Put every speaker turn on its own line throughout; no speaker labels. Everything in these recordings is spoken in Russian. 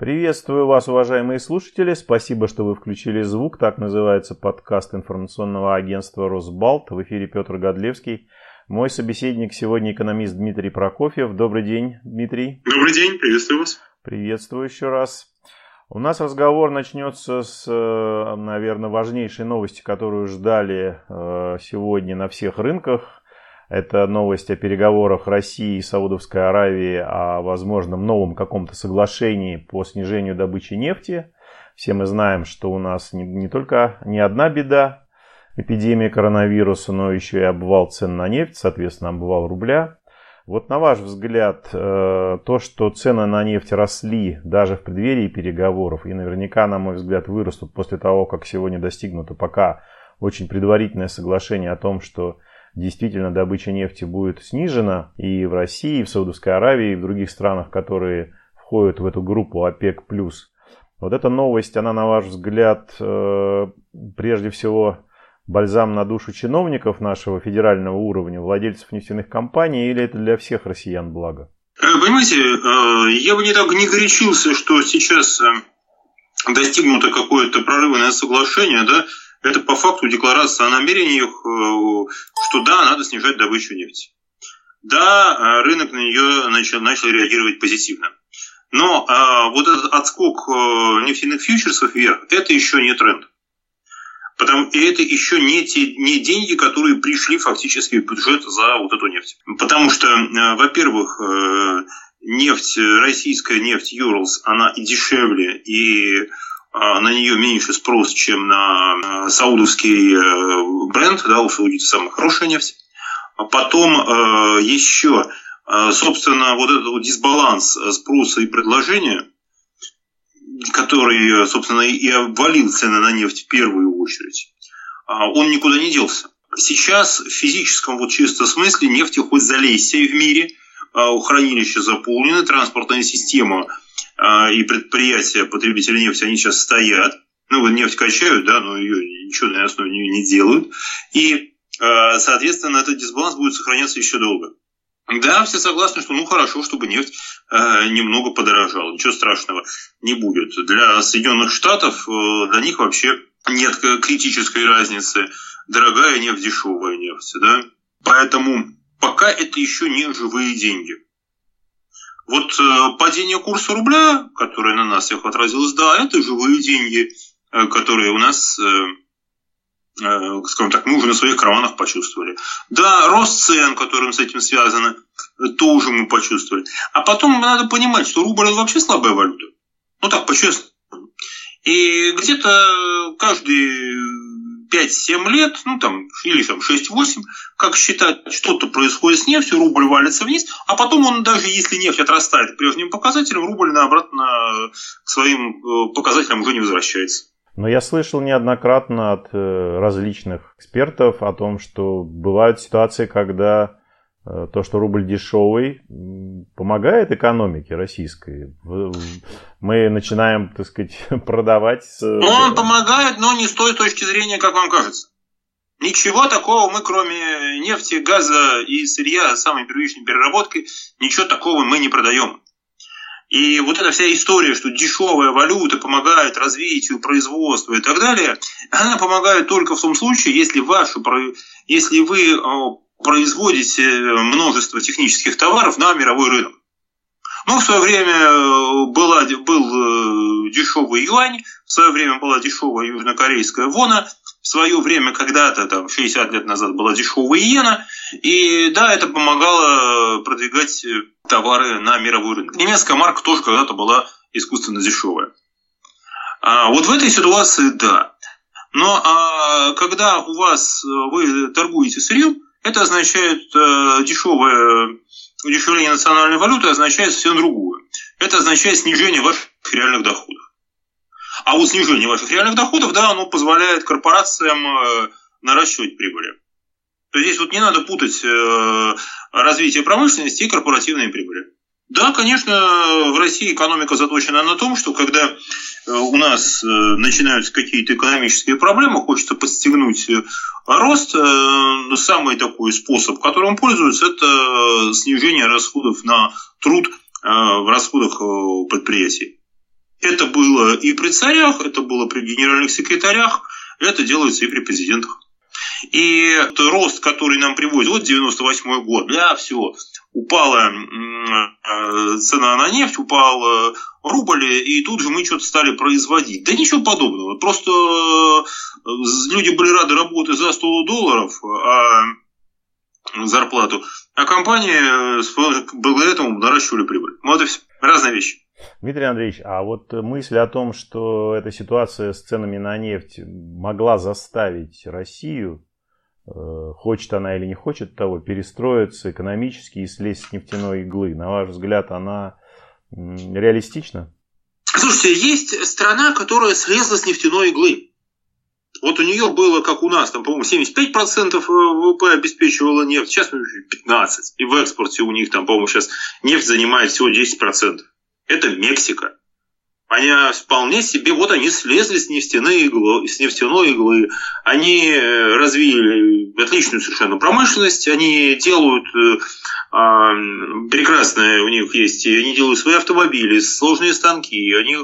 Приветствую вас, уважаемые слушатели. Спасибо, что вы включили звук. Так называется подкаст информационного агентства «Росбалт». В эфире Петр Годлевский. Мой собеседник сегодня экономист Дмитрий Прокофьев. Добрый день, Дмитрий.
Добрый день, приветствую вас.
Приветствую еще раз. У нас разговор начнется с, э, наверное, важнейшей новости, которую ждали э, сегодня на всех рынках. Это новость о переговорах России и Саудовской Аравии о возможном новом каком-то соглашении по снижению добычи нефти. Все мы знаем, что у нас не, не только не одна беда, эпидемия коронавируса, но еще и обвал цен на нефть, соответственно, обвал рубля. Вот на ваш взгляд, э, то, что цены на нефть росли даже в преддверии переговоров, и наверняка, на мой взгляд, вырастут после того, как сегодня достигнуто пока очень предварительное соглашение о том, что действительно добыча нефти будет снижена и в России, и в Саудовской Аравии, и в других странах, которые входят в эту группу ОПЕК+. Вот эта новость, она, на ваш взгляд, э, прежде всего бальзам на душу чиновников нашего федерального уровня, владельцев нефтяных компаний, или это для всех россиян благо?
Э, понимаете, э, я бы не так не горячился, что сейчас достигнуто какое-то прорывное соглашение, да, это по факту декларация о намерениях, э, что да, надо снижать добычу нефти. Да, э, рынок на нее начал, начал реагировать позитивно. Но а, вот этот отскок нефтяных фьючерсов вверх, это еще не тренд. Потому, и это еще не те не деньги, которые пришли фактически в бюджет за вот эту нефть. Потому что, во-первых, нефть, российская нефть Юрлс, она и дешевле, и на нее меньше спрос, чем на саудовский э, бренд, да, у саудитов самая хорошая нефть. А потом э, еще, э, собственно, вот этот вот дисбаланс спроса и предложения, который, собственно, и обвалил цены на нефть в первую очередь, а, он никуда не делся. Сейчас в физическом вот чисто смысле нефти хоть залейся в мире, хранилища заполнены, транспортная система – а, и предприятия потребители нефти, они сейчас стоят. Ну, нефть качают, да, но ее ничего на основе нее не делают. И, а, соответственно, этот дисбаланс будет сохраняться еще долго. Да, все согласны, что ну хорошо, чтобы нефть э, немного подорожала. Ничего страшного не будет. Для Соединенных Штатов, э, для них вообще нет критической разницы. Дорогая нефть, дешевая нефть. Да? Поэтому пока это еще не живые деньги. Вот э, падение курса рубля, которое на нас всех отразилось, да, это живые деньги, э, которые у нас, э, скажем так, мы уже на своих карманах почувствовали. Да, рост цен, которым с этим связано, тоже мы почувствовали. А потом надо понимать, что рубль это вообще слабая валюта. Ну так, по-честному. И где-то каждый 5-7 лет, ну там, или там 6-8, как считать, что-то происходит с нефтью, рубль валится вниз, а потом он даже если нефть отрастает прежним показателям, рубль на обратно к своим э, показателям уже не возвращается.
Но я слышал неоднократно от э, различных экспертов о том, что бывают ситуации, когда то, что рубль дешевый, помогает экономике российской. Мы начинаем, так сказать, продавать.
Ну, он помогает, но не с той точки зрения, как вам кажется. Ничего такого мы, кроме нефти, газа и сырья самой первичной переработки, ничего такого мы не продаем. И вот эта вся история, что дешевая валюта помогает развитию производства и так далее, она помогает только в том случае, если, вашу, если вы производите множество технических товаров на мировой рынок. Ну, в свое время э, была, был э, дешевый юань, в свое время была дешевая южнокорейская вона, в свое время когда-то, там, 60 лет назад, была дешевая иена, и да, это помогало продвигать э, товары на мировой рынок. Немецкая марка тоже когда-то была искусственно дешевая. А вот в этой ситуации да. Но а, когда у вас вы торгуете сырьем, это означает э, дешевое удешевление национальной валюты, означает совсем другое. Это означает снижение ваших реальных доходов. А вот снижение ваших реальных доходов, да, оно позволяет корпорациям э, наращивать прибыли. То есть здесь вот не надо путать э, развитие промышленности и корпоративные прибыли. Да, конечно, в России экономика заточена на том, что когда э, у нас э, начинаются какие-то экономические проблемы, хочется подстегнуть э, рост, самый такой способ, которым пользуются, это снижение расходов на труд в расходах предприятий. Это было и при царях, это было при генеральных секретарях, это делается и при президентах. И рост, который нам приводит, вот 98 год, да, все, упала э, цена на нефть, упал э, рубль, и тут же мы что-то стали производить. Да ничего подобного. Просто э, люди были рады работать за 100 долларов, а зарплату, а компании благодаря этому наращивали прибыль. Вот и все. Разные вещи.
Дмитрий Андреевич, а вот мысль о том, что эта ситуация с ценами на нефть могла заставить Россию хочет она или не хочет того, перестроиться экономически и слезть с нефтяной иглы. На ваш взгляд, она реалистична?
Слушайте, есть страна, которая слезла с нефтяной иглы. Вот у нее было, как у нас, там, по-моему, 75% ВВП обеспечивала нефть, сейчас 15%. И в экспорте у них, там, по-моему, сейчас нефть занимает всего 10%. Это Мексика. Они вполне себе, вот они слезли с нефтяной иглы, с нефтяной иглы, они э, развили отличную совершенно промышленность, они делают э, а, прекрасное у них есть, они делают свои автомобили, сложные станки, они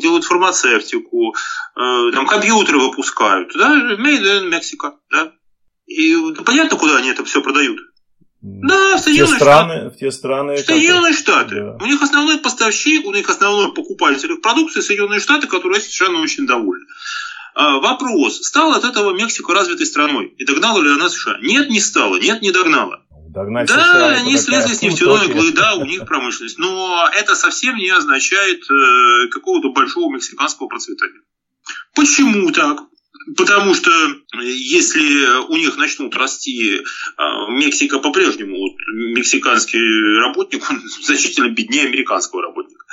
делают фармацевтику, э, там компьютеры выпускают, да, made in Mexico, да. И понятно, куда они это все продают. Да, в Соединенные
те страны, Штаты. В те страны.
Соединенные Штаты. Да. У них основной поставщик, у них основной покупатель продукции Соединенные Штаты, которые совершенно очень довольны. А, вопрос, стала от этого Мексика развитой страной? И догнала ли она США? Нет, не стала. Нет, не догнала. Догнать да, США, они слезли с нефтяной иглы, да, у них промышленность. Но это совсем не означает э, какого-то большого мексиканского процветания. Почему так? Потому что э, если у них начнут расти а, Мексика по-прежнему, вот, мексиканский работник, он значительно беднее американского работника.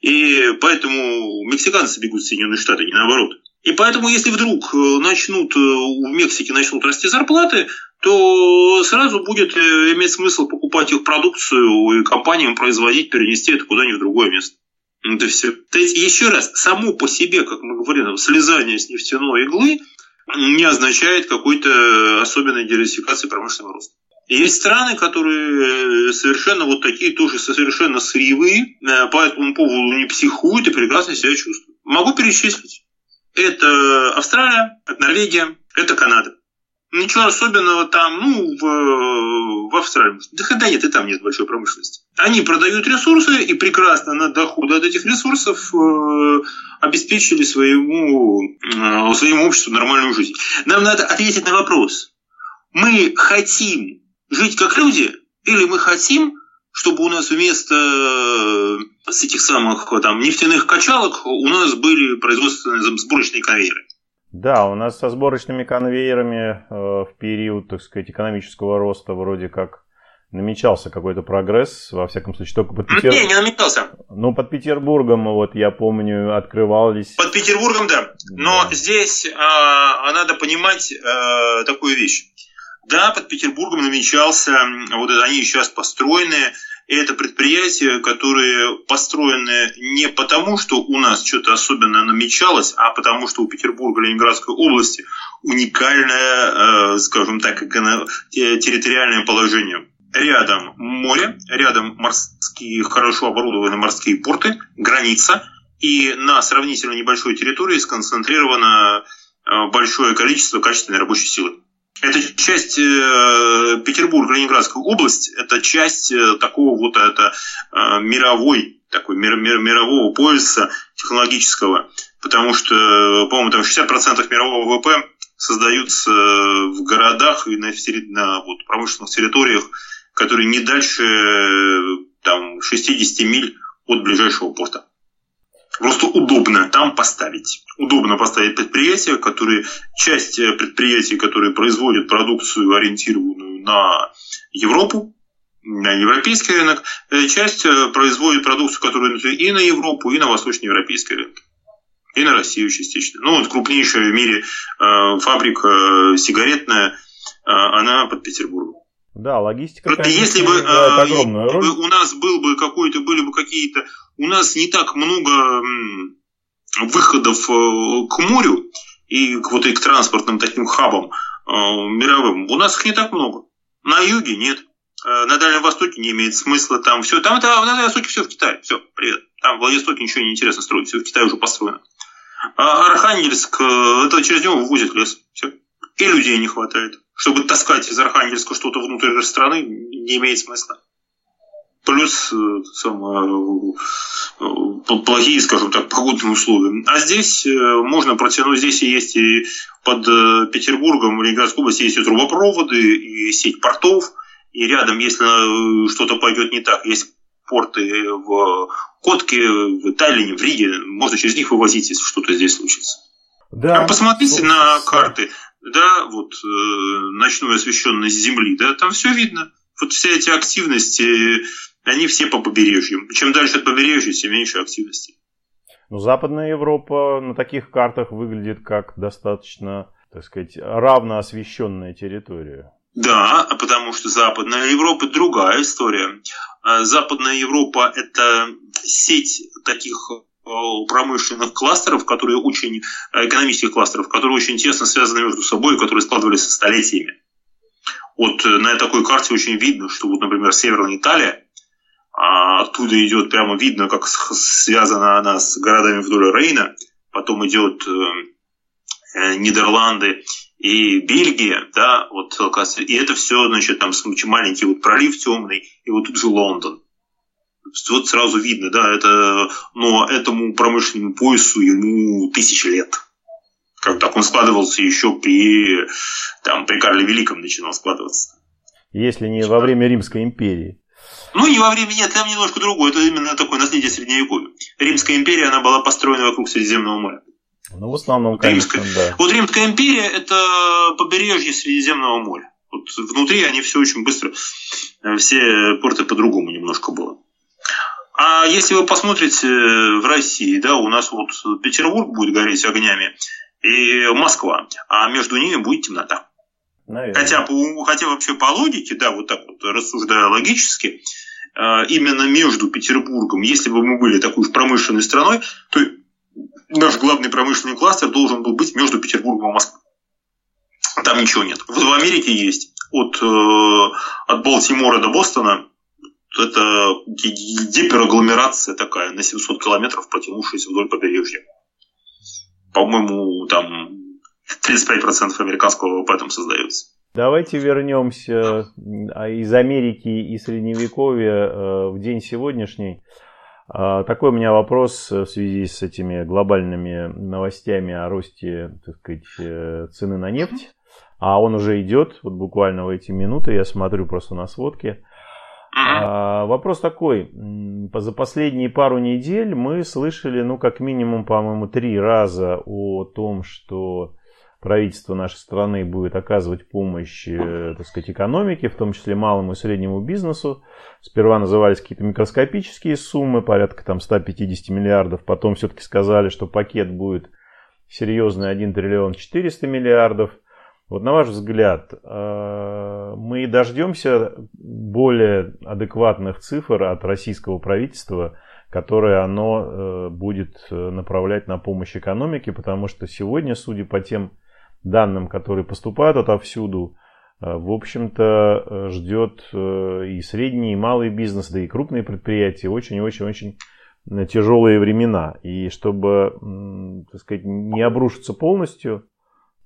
И поэтому мексиканцы бегут в Соединенные Штаты, не наоборот. И поэтому, если вдруг э, начнут э, в Мексике начнут расти зарплаты, то сразу будет иметь смысл покупать их продукцию и компаниям производить, перенести это куда-нибудь в другое место. Это все. То есть, еще раз, само по себе, как мы говорим, слезание с нефтяной иглы не означает какой-то особенной диверсификации промышленного роста. Есть страны, которые совершенно вот такие тоже совершенно сырьевые, э, по этому поводу не психуют и прекрасно себя чувствуют. Могу перечислить. Это Австралия, это Норвегия, это Канада. Ничего особенного там, ну, в, в Австралии. Да хотя нет, и там нет большой промышленности. Они продают ресурсы и прекрасно на доходы от этих ресурсов э, обеспечили своему, э, своему обществу нормальную жизнь. Нам надо ответить на вопрос. Мы хотим жить как люди или мы хотим, чтобы у нас вместо э, с этих самых там, нефтяных качалок у нас были производственные сборочные конвейеры?
Да, у нас со сборочными конвейерами э, в период, так сказать, экономического роста вроде как намечался какой-то прогресс, во всяком случае, только под
Петербургом. Не, не намечался.
Ну, под Петербургом, вот я помню, открывались...
Под Петербургом, да. Но да. здесь а, надо понимать а, такую вещь. Да, под Петербургом намечался, вот они сейчас построены, это предприятия, которые построены не потому, что у нас что-то особенно намечалось, а потому, что у Петербурга, Ленинградской области уникальное, э, скажем так, территориальное положение. Рядом море, рядом морские, хорошо оборудованные морские порты, граница, и на сравнительно небольшой территории сконцентрировано э, большое количество качественной рабочей силы. Это часть э, Петербурга, Ленинградская область, это часть э, такого вот это э, мировой, такой мир, мир, мирового пояса технологического, потому что, по-моему, там 60% мирового ВВП создаются в городах и на, на вот, промышленных территориях, которые не дальше там, 60 миль от ближайшего порта. Просто удобно там поставить. Удобно поставить предприятия, которые, часть э, предприятий, которые производят продукцию, ориентированную на Европу, на европейский рынок, э, часть э, производит продукцию, которая и на Европу, и на восточноевропейский рынок. И на Россию частично. Ну, вот крупнейшая в мире фабрика сигаретная, она под Петербургом.
Да, логистика.
Просто если бы, огромную роль. у нас был бы какой-то, были бы какие-то у нас не так много выходов э, к морю и к, вот, и к транспортным таким хабам э, мировым. У нас их не так много. На юге нет. Э, на Дальнем Востоке не имеет смысла там все. Там, там на Дальнем Востоке все в Китае. Все, привет. Там в Владивостоке ничего не интересно строить, все в Китае уже построено. А Архангельск, это через него вывозят лес. Все. И людей не хватает. Чтобы таскать из Архангельска что-то внутрь страны, не имеет смысла. Плюс э, самое, э, плохие, скажем так, погодные условия. А здесь можно протянуть, здесь и есть и под Петербургом, в Ленинградской области есть и трубопроводы, и сеть портов, и рядом, если что-то пойдет не так, есть порты в Котке, в Таллине, в Риге. Можно через них вывозить, если что-то здесь случится. Да. А посмотрите на карты, да, вот э, ночную освещенность Земли, да, там все видно. Вот все эти активности, они все по побережью. Чем дальше от побережья, тем меньше активности.
Ну, Западная Европа на таких картах выглядит как достаточно, так сказать, равно освещенная территория.
Да, потому что Западная Европа другая история. А Западная Европа – это сеть таких э, промышленных кластеров, которые очень, э, экономических кластеров, которые очень тесно связаны между собой, которые складывались со столетиями. Вот э, на такой карте очень видно, что вот, например, Северная Италия, а оттуда идет прямо видно, как связана она с городами вдоль Рейна, потом идет Нидерланды и Бельгия, да, вот, и это все, значит, там маленький вот пролив темный, и вот тут же Лондон. Вот сразу видно, да, это, но этому промышленному поясу ему тысячи лет. Как так он складывался еще при, там, при Карле Великом начинал складываться.
Если не во время Римской империи.
Ну, не во время, нет, там немножко другое. Это именно такое наследие Средневековья. Римская империя, она была построена вокруг Средиземного моря.
Ну, в основном, конечно,
Римская.
да.
Вот Римская империя – это побережье Средиземного моря. Вот внутри они все очень быстро, э, все порты по-другому немножко было. А если вы посмотрите в России, да, у нас вот Петербург будет гореть огнями и Москва, а между ними будет темнота. Хотя, по, хотя вообще по логике, да, вот так вот рассуждая логически, э, именно между Петербургом, если бы мы были такой промышленной страной, то наш главный промышленный кластер должен был быть между Петербургом и Москвой. Там ничего нет. В Америке есть. От, э, от Балтимора до Бостона это гиперагломерация такая на 700 километров, протянувшаяся вдоль побережья. По-моему, там 35% американского ВВП там создается.
Давайте вернемся а, из Америки и Средневековья э, в день сегодняшний. А, такой у меня вопрос в связи с этими глобальными новостями о росте так сказать, э, цены на нефть. А он уже идет, вот буквально в эти минуты, я смотрю просто на сводки. А, вопрос такой. За последние пару недель мы слышали, ну, как минимум, по-моему, три раза о том, что правительство нашей страны будет оказывать помощь, э, так сказать, экономике, в том числе малому и среднему бизнесу. Сперва назывались какие-то микроскопические суммы, порядка там 150 миллиардов. Потом все-таки сказали, что пакет будет серьезный 1 триллион 400 миллиардов. Вот на ваш взгляд, э, мы дождемся более адекватных цифр от российского правительства, которые оно э, будет направлять на помощь экономике, потому что сегодня, судя по тем данным, которые поступают отовсюду, э, в общем-то, э, ждет э, и средний, и малый бизнес, да и крупные предприятия очень-очень-очень тяжелые времена. И чтобы, так сказать, не обрушиться полностью,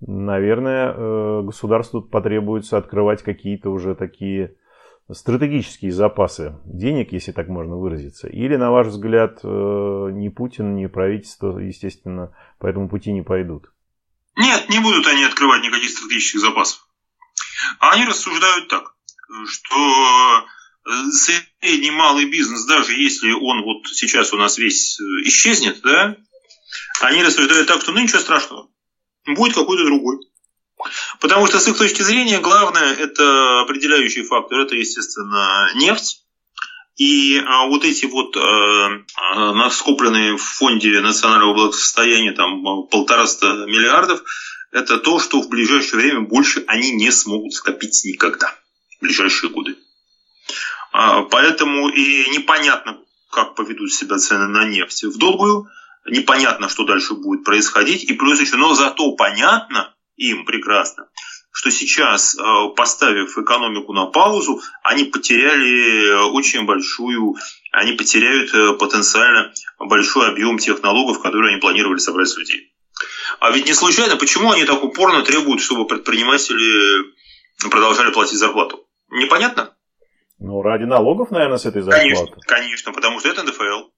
наверное, государству потребуется открывать какие-то уже такие стратегические запасы денег, если так можно выразиться. Или, на ваш взгляд, ни Путин, ни правительство, естественно, по этому пути не пойдут?
Нет, не будут они открывать никаких стратегических запасов. Они рассуждают так, что э, средний малый бизнес, даже если он вот сейчас у нас весь э, исчезнет, да, они рассуждают так, что ну ничего страшного, будет какой-то другой. Потому что с их точки зрения главное это определяющий фактор, это естественно нефть, и а, вот эти вот а, а, скопленные в фонде национального благосостояния там полтораста миллиардов, это то, что в ближайшее время больше они не смогут скопить никогда в ближайшие годы. А, поэтому и непонятно, как поведут себя цены на нефть в долгую, непонятно, что дальше будет происходить, и плюс еще, но зато понятно им прекрасно, что сейчас, э, поставив экономику на паузу, они потеряли очень большую, они потеряют э, потенциально большой объем тех налогов, которые они планировали собрать с людей. А ведь не случайно, почему они так упорно требуют, чтобы предприниматели продолжали платить зарплату? Непонятно?
Ну, ради налогов, наверное, с этой зарплаты.
Конечно, конечно, потому что это НДФЛ.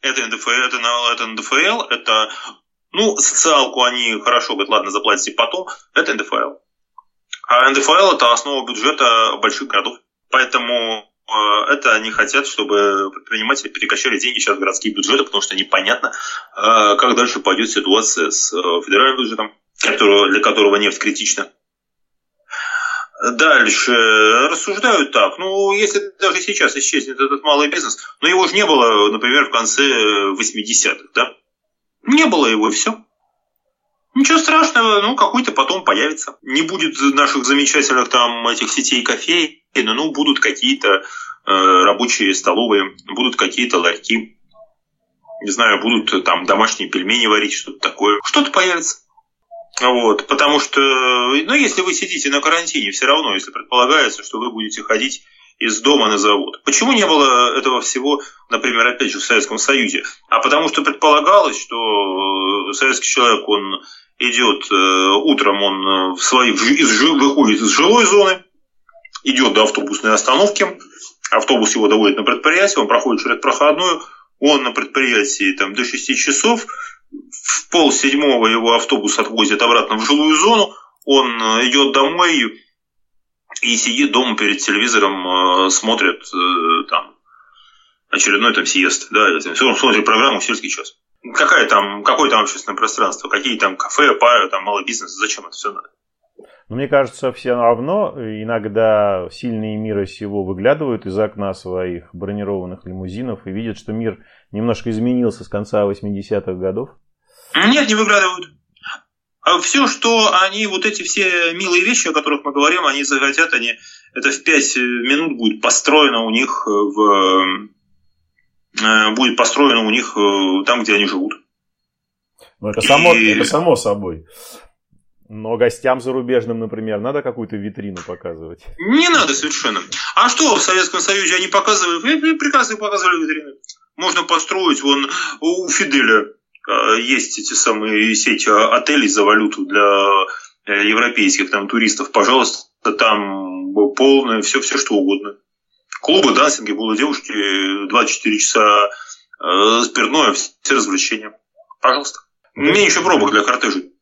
Это НДФЛ, это, это НДФЛ, это, ну, социалку они хорошо говорят, ладно, заплатите потом, это НДФЛ. А НДФЛ это основа бюджета больших городов. Поэтому э, это они хотят, чтобы предприниматели перекачали деньги сейчас в городские бюджеты, потому что непонятно, э, как дальше пойдет ситуация с э, федеральным бюджетом, для которого нефть критична дальше рассуждают так. Ну, если даже сейчас исчезнет этот малый бизнес, но его же не было, например, в конце 80-х, да? Не было его, все. Ничего страшного, ну, какой-то потом появится. Не будет наших замечательных там этих сетей кофеин, ну, будут какие-то э, рабочие столовые, будут какие-то ларьки. Не знаю, будут там домашние пельмени варить, что-то такое. Что-то появится. Вот, потому что, ну, если вы сидите на карантине, все равно, если предполагается, что вы будете ходить из дома на завод. Почему не было этого всего, например, опять же, в Советском Союзе? А потому что предполагалось, что советский человек, он идет э, утром, он в свои, из, выходит из жилой зоны, идет до автобусной остановки, автобус его доводит на предприятие, он проходит через проходную, он на предприятии там, до 6 часов, в пол седьмого его автобус отвозит обратно в жилую зону, он э, идет домой и сидит дома перед телевизором, э, смотрит э, там очередной там съезд, да, смотрит программу «Сельский час». Какая там, какое там общественное пространство, какие там кафе, пары, там малый бизнес, зачем это все надо?
Но мне кажется, все равно иногда сильные мира сего выглядывают из окна своих бронированных лимузинов и видят, что мир немножко изменился с конца 80-х годов.
Нет, не выглядывают. А все, что они, вот эти все милые вещи, о которых мы говорим, они захотят, они, это в пять минут будет построено у них в будет построено у них э, там, где они живут.
Ну, это само, И... это само собой. Но гостям зарубежным, например, надо какую-то витрину показывать?
Не надо совершенно. А что в Советском Союзе они показывали? Прекрасно показывали витрины. Можно построить вон у Фиделя Э, есть эти самые сети отелей за валюту для э, европейских там туристов, пожалуйста, там полное, все, все что угодно. Клубы, дансинги, было девушки, 24 часа э, спиртное, все развлечения. Пожалуйста. Меньше пробок для кортежей.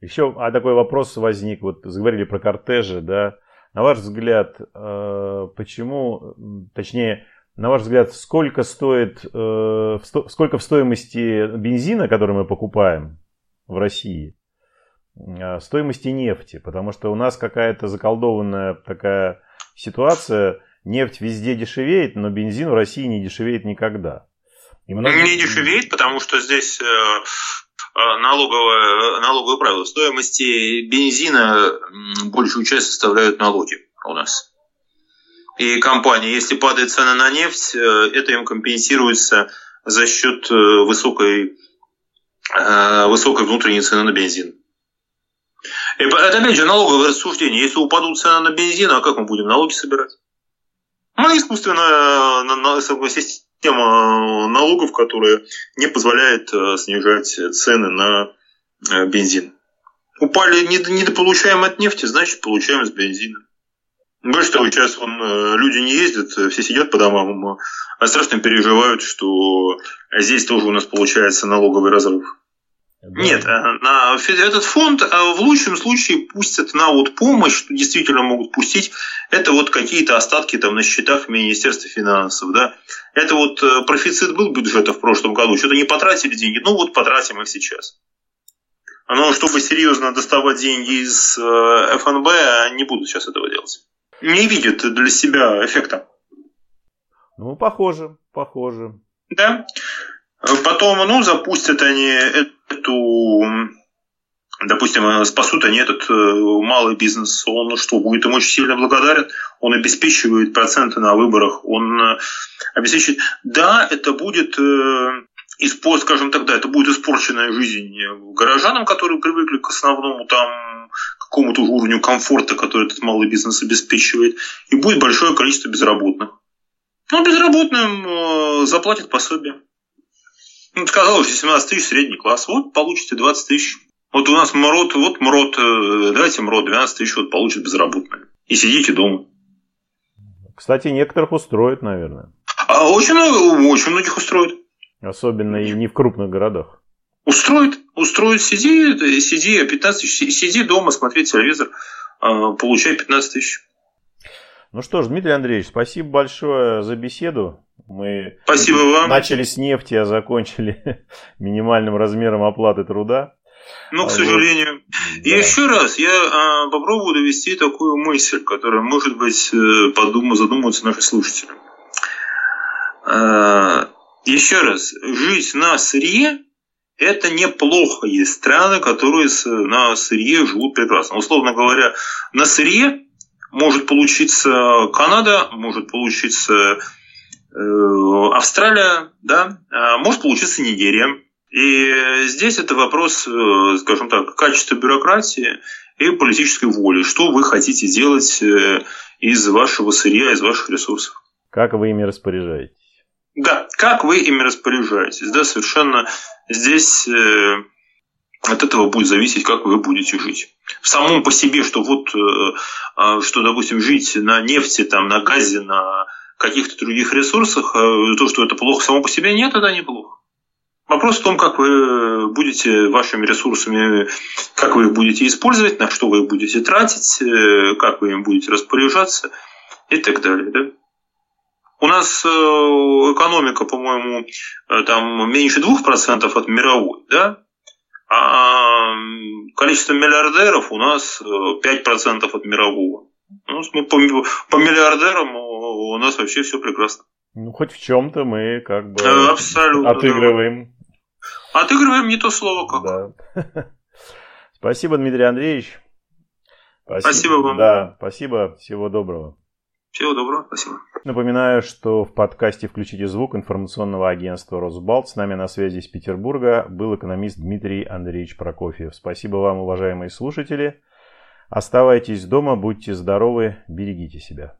Еще а такой вопрос возник, вот заговорили про кортежи, да. На ваш взгляд, почему, точнее, на ваш взгляд, сколько стоит, э, сколько в стоимости бензина, который мы покупаем в России, э, стоимости нефти? Потому что у нас какая-то заколдованная такая ситуация. Нефть везде дешевеет, но бензин в России не дешевеет никогда.
И много... Не дешевеет, потому что здесь э, э налоговое, налоговое правило. Стоимости бензина большую часть составляют налоги у нас и компании, если падает цена на нефть, э, это им компенсируется за счет высокой, высокой внутренней цены на бензин. И это опять же налоговое рассуждение. Если упадут цены на бензин, а как мы будем налоги собирать? Ну, искусственная система налогов, которая не позволяет снижать цены на бензин. Упали, недополучаем от нефти, значит получаем с бензина. Больше того, сейчас он, э, люди не ездят, э, все сидят по домам, а страшно переживают, что здесь тоже у нас получается налоговый разрыв. Нет, э, на этот фонд в лучшем случае пустят на вот помощь, что действительно могут пустить, это вот какие-то остатки там на счетах Министерства финансов, да. Это вот профицит был бюджета в прошлом году, что-то не потратили деньги, ну вот потратим их сейчас. Но чтобы серьезно доставать деньги из ФНБ, не будут сейчас этого делать не видят для себя эффекта.
Ну, похоже, похоже.
Да. Потом, ну, запустят они эту, допустим, спасут они этот э, малый бизнес, он ну, что, будет им очень сильно благодарен, он обеспечивает проценты на выборах, он э, обеспечивает, да, это будет э, испор, скажем так, да, это будет испорченная жизнь горожанам, которые привыкли к основному там какому-то уровню комфорта, который этот малый бизнес обеспечивает, и будет большое количество безработных. Ну, безработным э, заплатят пособие. Ну, сказал уже 17 тысяч средний класс. Вот получите 20 тысяч. Вот у нас МРОД, вот МРОД, э, давайте МРОД 12 тысяч вот получит безработные. И сидите дома.
Кстати, некоторых устроит, наверное.
А очень, много, очень многих устроит.
Особенно и не в крупных городах.
Устроит, устроит, сиди, сиди, 15 тысяч, сиди дома, смотри телевизор, а, получай 15 тысяч.
Ну что ж, Дмитрий Андреевич, спасибо большое за беседу. Мы
спасибо вам.
начали с нефти, а закончили минимальным размером оплаты труда.
Ну, к сожалению. Да. И еще раз, я а, попробую довести такую мысль, которая, может быть, э, подумаю, задумаются наши слушатели. А, еще раз, жить на сырье – это неплохо. Есть страны, которые на сырье живут прекрасно. Условно говоря, на сырье может получиться Канада, может получиться Австралия, да, а может получиться Нигерия. И здесь это вопрос, э, скажем так, качества бюрократии и политической воли. Что вы хотите делать э, из вашего сырья, из ваших ресурсов?
Как вы ими распоряжаетесь?
Да, как вы ими распоряжаетесь. Да, совершенно здесь э, от этого будет зависеть, как вы будете жить. В самом по себе, что вот, а, что, допустим, жить на нефти, там, на газе, на каких-то других ресурсах, то, что это плохо само по себе, нет, это неплохо. Вопрос в том, как вы будете вашими ресурсами, как вы их будете использовать, на что вы их будете тратить, э, как вы им будете распоряжаться и так далее. Да? У нас э, экономика, по-моему, э, там меньше 2% от мировой, да? а количество миллиардеров у нас 5% от мирового. Ну, по, по миллиардерам у нас вообще все прекрасно.
Ну, хоть в чем-то мы как бы
Абсолютно,
отыгрываем.
Отыгрываем не то слово как.
Да. Спасибо, Дмитрий Андреевич.
Спасибо. спасибо вам.
Да, спасибо. Всего доброго.
Всего доброго. Спасибо.
Напоминаю, что в подкасте «Включите звук» информационного агентства «Росбалт» с нами на связи из Петербурга был экономист Дмитрий Андреевич Прокофьев. Спасибо вам, уважаемые слушатели. Оставайтесь дома, будьте здоровы, берегите себя.